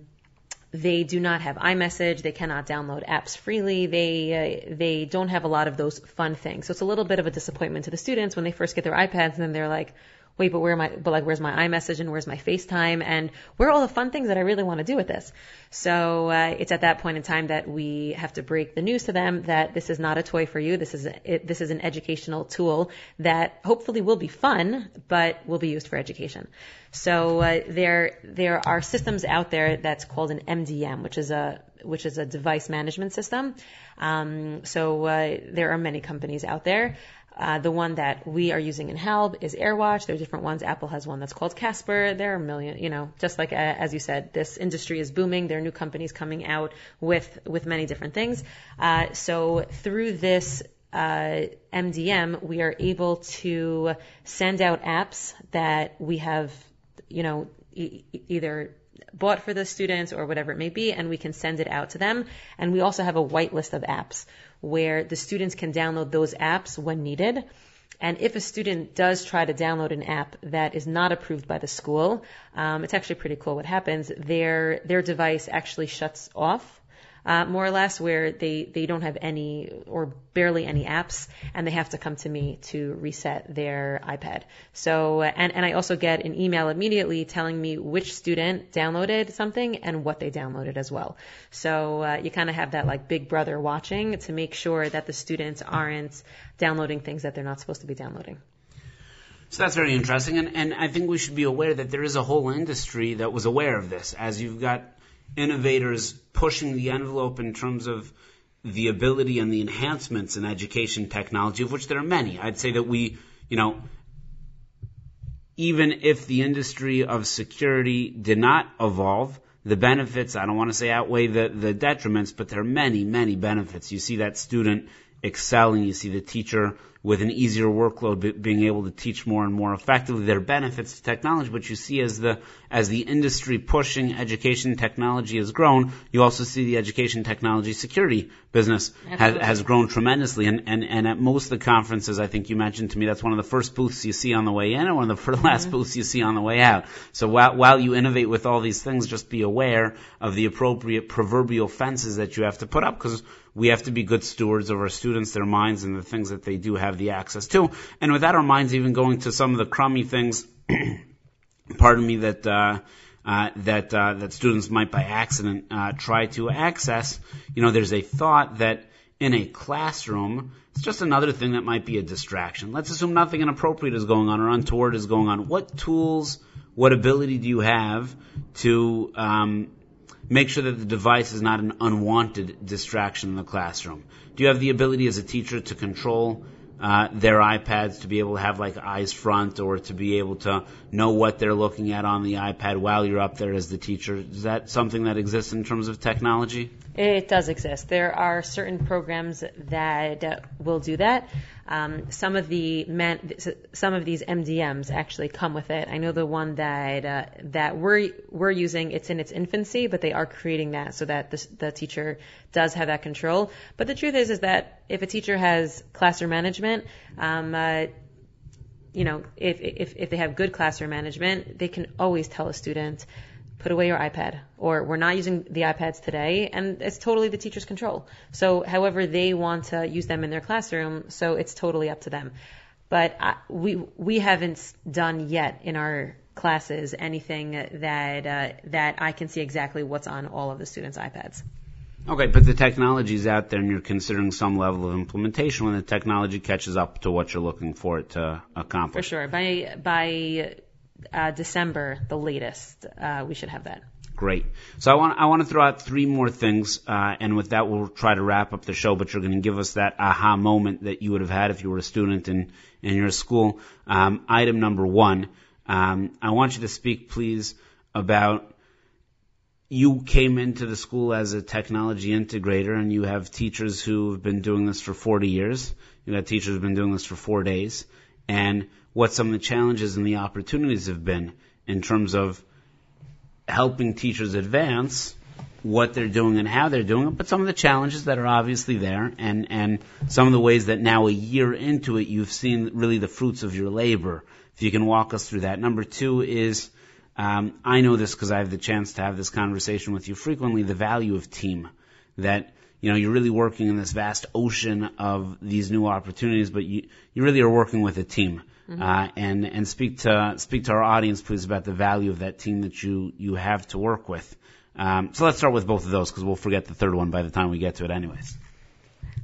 they do not have iMessage. They cannot download apps freely. They uh, they don't have a lot of those fun things. So it's a little bit of a disappointment to the students when they first get their iPads and then they're like, wait, but where I? But like, where's my iMessage and where's my FaceTime and where are all the fun things that I really want to do with this? So uh, it's at that point in time that we have to break the news to them that this is not a toy for you. This is a, this is an educational tool that hopefully will be fun, but will be used for education. So uh, there there are systems out there that's called an MDM, which is a which is a device management system. Um, so uh, there are many companies out there. Uh, the one that we are using in Halb is AirWatch. There are different ones. Apple has one that's called Casper. There are a million, you know, just like uh, as you said, this industry is booming. There are new companies coming out with with many different things. Uh, so through this uh, MDM, we are able to send out apps that we have, you know, e- either bought for the students or whatever it may be, and we can send it out to them. And we also have a whitelist of apps where the students can download those apps when needed. And if a student does try to download an app that is not approved by the school, um, it's actually pretty cool. What happens? Their their device actually shuts off uh, more or less, where they, they don't have any or barely any apps, and they have to come to me to reset their iPad. So, and, and I also get an email immediately telling me which student downloaded something and what they downloaded as well. So uh, you kind of have that like big brother watching to make sure that the students aren't downloading things that they're not supposed to be downloading. So that's very interesting, and, and I think we should be aware that there is a whole industry that was aware of this. As you've got innovators pushing the envelope in terms of the ability and the enhancements in education technology, of which there are many. I'd say that we, you know, even if the industry of security did not evolve, the benefits, I don't want to say outweigh the, the detriments, but there are many, many benefits. You see that student excelling, you see the teacher with an easier workload, being able to teach more and more effectively. There are benefits to technology, but you see as the as the industry pushing education technology has grown, you also see the education technology security business has, has grown tremendously. And, and and at most of the conferences, I think you mentioned to me that's one of the first booths you see on the way in, and one of the last mm-hmm. booths you see on the way out. So while while you innovate with all these things, just be aware of the appropriate proverbial fences that you have to put up because we have to be good stewards of our students, their minds, and the things that they do have the access to. And without our minds even going to some of the crummy things, pardon me, that, uh, uh, that, uh, that students might by accident, uh, try to access, you know, there's a thought that in a classroom, it's just another thing that might be a distraction. Let's assume nothing inappropriate is going on or untoward is going on. What tools, what ability do you have to, um, make sure that the device is not an unwanted distraction in the classroom? Do you have the ability as a teacher to control uh, their iPads to be able to have like eyes front or to be able to know what they're looking at on the iPad while you're up there as the teacher. Is that something that exists in terms of technology? It does exist. There are certain programs that will do that. Um, some of the man, some of these MDMs actually come with it. I know the one that uh, that we're we're using. It's in its infancy, but they are creating that so that the, the teacher does have that control. But the truth is, is that if a teacher has classroom management, um, uh, you know, if, if, if they have good classroom management, they can always tell a student, put away your iPad, or we're not using the iPads today, and it's totally the teacher's control. So, however they want to use them in their classroom, so it's totally up to them. But I, we we haven't done yet in our classes anything that uh, that I can see exactly what's on all of the students' iPads. Okay, but the technology is out there and you're considering some level of implementation when the technology catches up to what you're looking for it to accomplish. For sure. By, by uh, December, the latest, uh, we should have that. Great. So I want I want to throw out three more things, uh, and with that we'll try to wrap up the show. But you're going to give us that aha moment that you would have had if you were a student in in your school. Um, item number one. Um, I want you to speak, please, about you came into the school as a technology integrator and you have teachers who have been doing this for 40 years. You have teachers who have been doing this for four days and what some of the challenges and the opportunities have been in terms of helping teachers advance what they're doing and how they're doing it, but some of the challenges that are obviously there and, and some of the ways that now a year into it you've seen really the fruits of your labor. If you can walk us through that. Number two is um, I know this because I have the chance to have this conversation with you frequently. The value of team, that you know you're really working in this vast ocean of these new opportunities, but you you really are working with a team. Mm-hmm. Uh, and and speak to speak to our audience, please, about the value of that team that you you have to work with. Um, so let's start with both of those because we'll forget the third one by the time we get to it, anyways.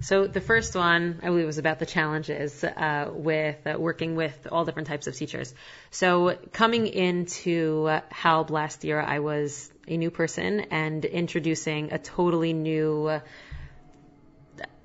So the first one, I believe, was about the challenges uh, with uh, working with all different types of teachers. So coming into uh, HALB last year, I was a new person and introducing a totally new, uh,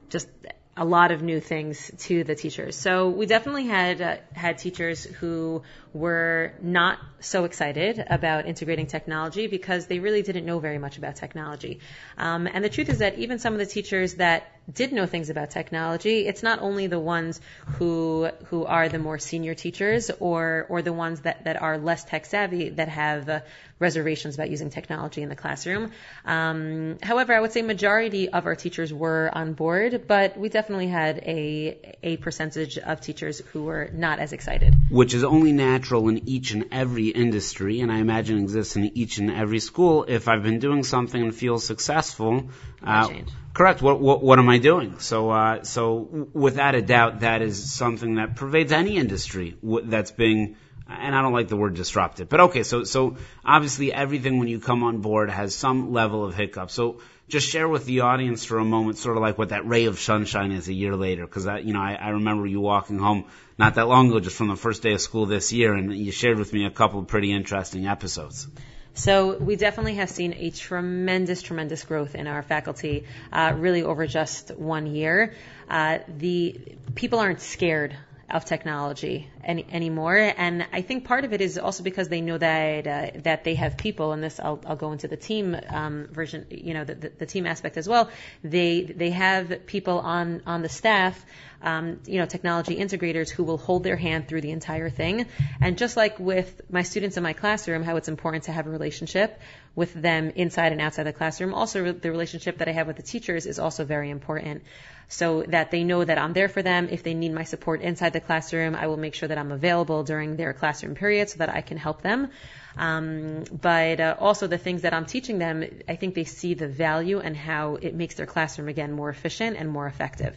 just a lot of new things to the teachers. So we definitely had uh, had teachers who were not so excited about integrating technology because they really didn't know very much about technology. Um, and the truth is that even some of the teachers that did know things about technology, it's not only the ones who who are the more senior teachers or or the ones that, that are less tech savvy that have uh, reservations about using technology in the classroom. Um, however, I would say majority of our teachers were on board, but we definitely had a a percentage of teachers who were not as excited. Which is only natural in each and every industry, and I imagine exists in each and every school. If I've been doing something and feel successful, uh, correct. What, what what am I doing? So uh, so without a doubt, that is something that pervades any industry that's being and I don't like the word disrupted, but okay, so, so obviously everything when you come on board has some level of hiccup. So just share with the audience for a moment sort of like what that ray of sunshine is a year later, because I, you know, I, I remember you walking home not that long ago, just from the first day of school this year, and you shared with me a couple of pretty interesting episodes. So we definitely have seen a tremendous, tremendous growth in our faculty, uh, really over just one year. Uh, the people aren't scared of technology any, anymore. And I think part of it is also because they know that uh, that they have people, and this I'll, I'll go into the team um, version, you know, the, the, the, team aspect as well. They they have people on on the staff, um, you know, technology integrators who will hold their hand through the entire thing. And just like with my students in my classroom, how it's important to have a relationship with them inside and outside the classroom. Also, the relationship that I have with the teachers is also very important so that they know that I'm there for them. If they need my support inside the classroom, I will make sure that I'm available during their classroom period so that I can help them. Um, but uh, also the things that I'm teaching them, I think they see the value and how it makes their classroom again more efficient and more effective.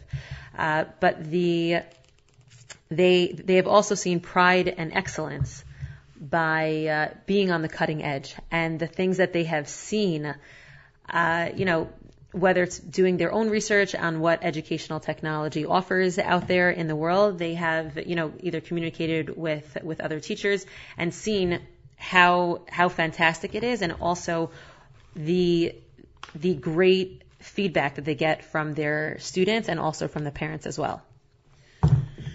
Uh, but the they they have also seen pride and excellence by uh, being on the cutting edge and the things that they have seen. Uh, you know, whether it's doing their own research on what educational technology offers out there in the world, they have, you know, either communicated with, with other teachers and seen how, how fantastic it is and also the, the great feedback that they get from their students and also from the parents as well.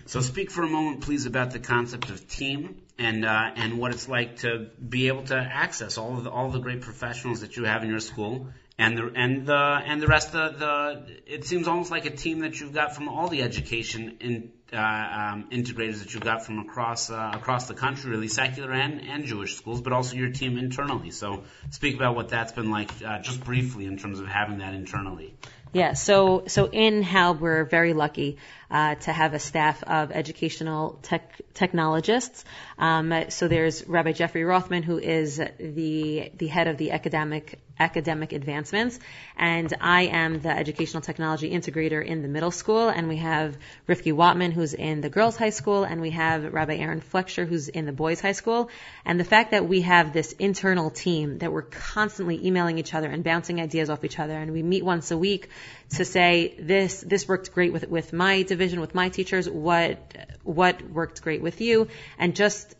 So speak for a moment, please, about the concept of team and uh, and what it's like to be able to access all of the, all the great professionals that you have in your school and the and the and the rest of the it seems almost like a team that you've got from all the education in, uh, um, integrators that you've got from across uh, across the country, really secular and and Jewish schools, but also your team internally. So speak about what that's been like, uh, just briefly, in terms of having that internally. Yeah, so so in HALB we're very lucky. Uh, to have a staff of educational tech, technologists. Um, so there's Rabbi Jeffrey Rothman, who is the the head of the academic academic advancements. And I am the educational technology integrator in the middle school. And we have Rifki Watman, who's in the girls' high school. And we have Rabbi Aaron Flexer, who's in the boys' high school. And the fact that we have this internal team that we're constantly emailing each other and bouncing ideas off each other. And we meet once a week to say, this, this worked great with, with my division, with my teachers. What, what worked great with you? And just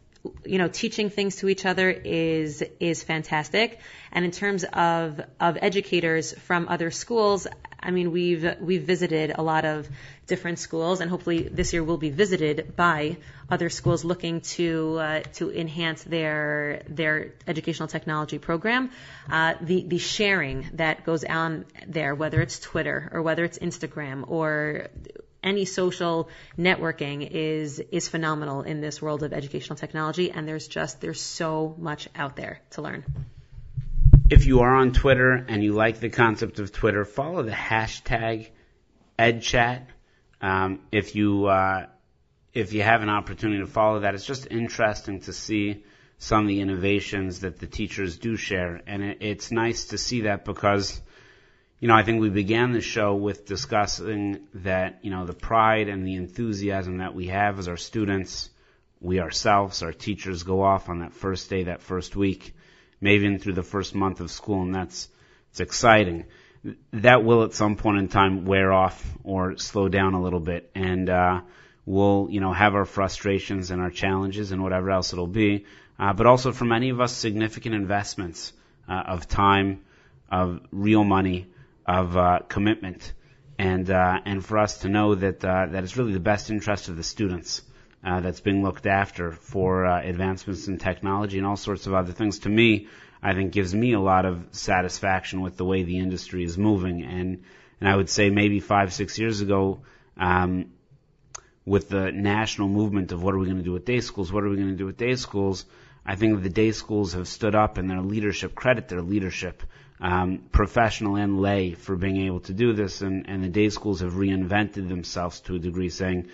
you know, teaching things to each other is is fantastic. And in terms of of educators from other schools, I mean, we've we've visited a lot of different schools, and hopefully this year we'll be visited by other schools looking to uh, to enhance their their educational technology program. Uh, the the sharing that goes on there, whether it's Twitter or whether it's Instagram or any social networking is is phenomenal in this world of educational technology and there's just there's so much out there to learn. If you are on Twitter and you like the concept of Twitter, follow the hashtag EdChat. Um, if you uh, if you have an opportunity to follow that, it's just interesting to see some of the innovations that the teachers do share, and it, it's nice to see that because you know, I think we began the show with discussing that, you know, the pride and the enthusiasm that we have as our students, we ourselves, our teachers go off on that first day, that first week, maybe even through the first month of school, and that's, it's exciting. That will at some point in time wear off or slow down a little bit, and, uh, we'll, you know, have our frustrations and our challenges and whatever else it'll be, uh, but also for many of us, significant investments, uh, of time, of real money, of uh, commitment, and uh, and for us to know that uh, that it's really the best interest of the students uh, that's being looked after for uh, advancements in technology and all sorts of other things. To me, I think gives me a lot of satisfaction with the way the industry is moving, and and I would say maybe five six years ago. Um, with the national movement of what are we going to do with day schools? What are we going to do with day schools? I think the day schools have stood up and their leadership, credit their leadership, um, professional and lay for being able to do this. And, and the day schools have reinvented themselves to a degree, saying,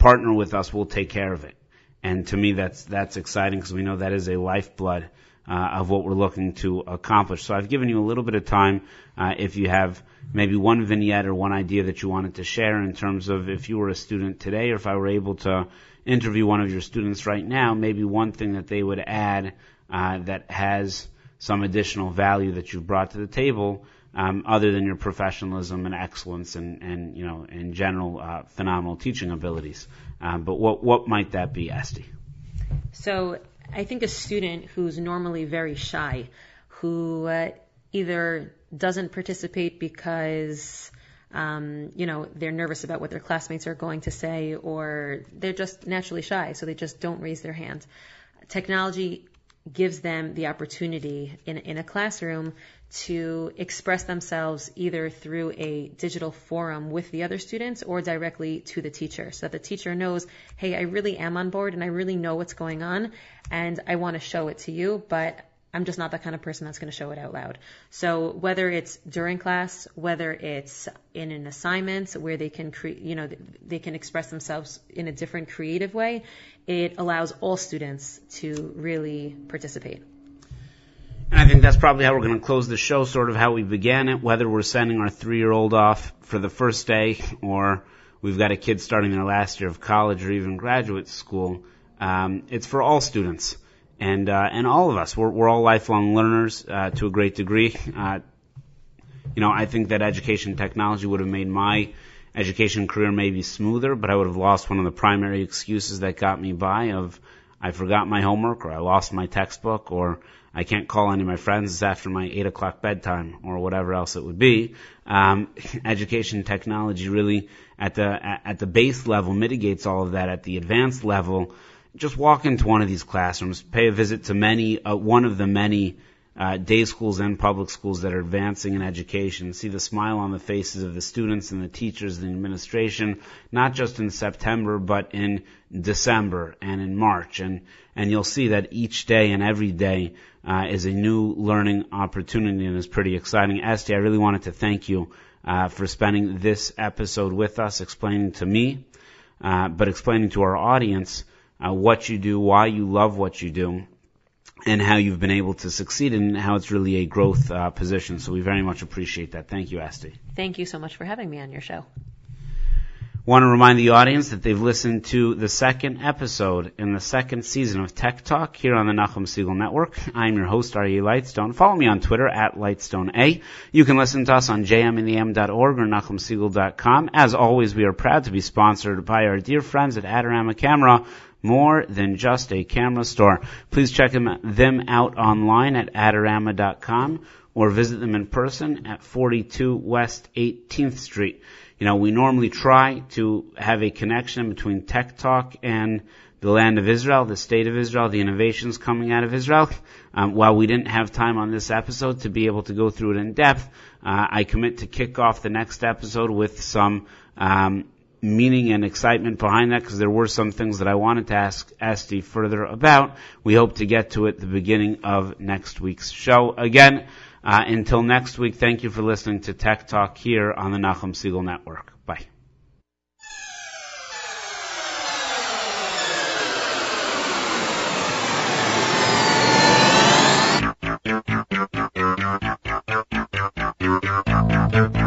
partner with us, we'll take care of it. And to me, that's that's exciting because we know that is a lifeblood uh, of what we're looking to accomplish. So I've given you a little bit of time. Uh, if you have maybe one vignette or one idea that you wanted to share in terms of if you were a student today, or if I were able to interview one of your students right now, maybe one thing that they would add uh, that has some additional value that you've brought to the table, um, other than your professionalism and excellence and, and you know, in general, uh, phenomenal teaching abilities. Um, but what what might that be, Estee? So I think a student who's normally very shy, who uh, either doesn't participate because um, you know they're nervous about what their classmates are going to say, or they're just naturally shy, so they just don't raise their hand. Technology gives them the opportunity in, in a classroom to express themselves either through a digital forum with the other students or directly to the teacher so that the teacher knows, hey, I really am on board and I really know what's going on and I want to show it to you, but I'm just not that kind of person that's going to show it out loud. So whether it's during class, whether it's in an assignment where they can create, you know, they can express themselves in a different creative way, it allows all students to really participate. And I think that's probably how we're going to close the show, sort of how we began it, whether we're sending our three-year-old off for the first day or we've got a kid starting their last year of college or even graduate school. Um, it's for all students and uh, and all of us we're, we're all lifelong learners uh, to a great degree. Uh, you know, I think that education technology would have made my education career maybe smoother, but I would have lost one of the primary excuses that got me by of I forgot my homework or I lost my textbook or I can't call any of my friends after my eight o'clock bedtime or whatever else it would be. Um, education technology really at the at the base level mitigates all of that. At the advanced level, just walk into one of these classrooms, pay a visit to many, uh, one of the many uh, day schools and public schools that are advancing in education. See the smile on the faces of the students and the teachers and the administration, not just in September, but in December and in March. And, and you'll see that each day and every day uh, is a new learning opportunity and is pretty exciting. Estee, I really wanted to thank you uh, for spending this episode with us, explaining to me, uh, but explaining to our audience uh, what you do, why you love what you do, and how you've been able to succeed and how it's really a growth uh, position. So we very much appreciate that. Thank you, Estee. Thank you so much for having me on your show. Want to remind the audience that they've listened to the second episode in the second season of Tech Talk here on the Nachum Segal Network. I'm your host, Aryeh Lightstone. Follow me on Twitter at LightstoneA. You can listen to us on jmintheam.org or nachumsegal.com. As always, we are proud to be sponsored by our dear friends at Adorama Camera more than just a camera store. Please check them out online at adorama.com or visit them in person at 42 West 18th Street. You know, we normally try to have a connection between Tech Talk and the land of Israel, the state of Israel, the innovations coming out of Israel. Um, while we didn't have time on this episode to be able to go through it in depth, uh, I commit to kick off the next episode with some um, meaning and excitement behind that because there were some things that I wanted to ask Estee further about. We hope to get to it the beginning of next week's show. Again, uh, until next week, thank you for listening to Tech Talk here on the Nachum Segal Network. Bye. Thank you.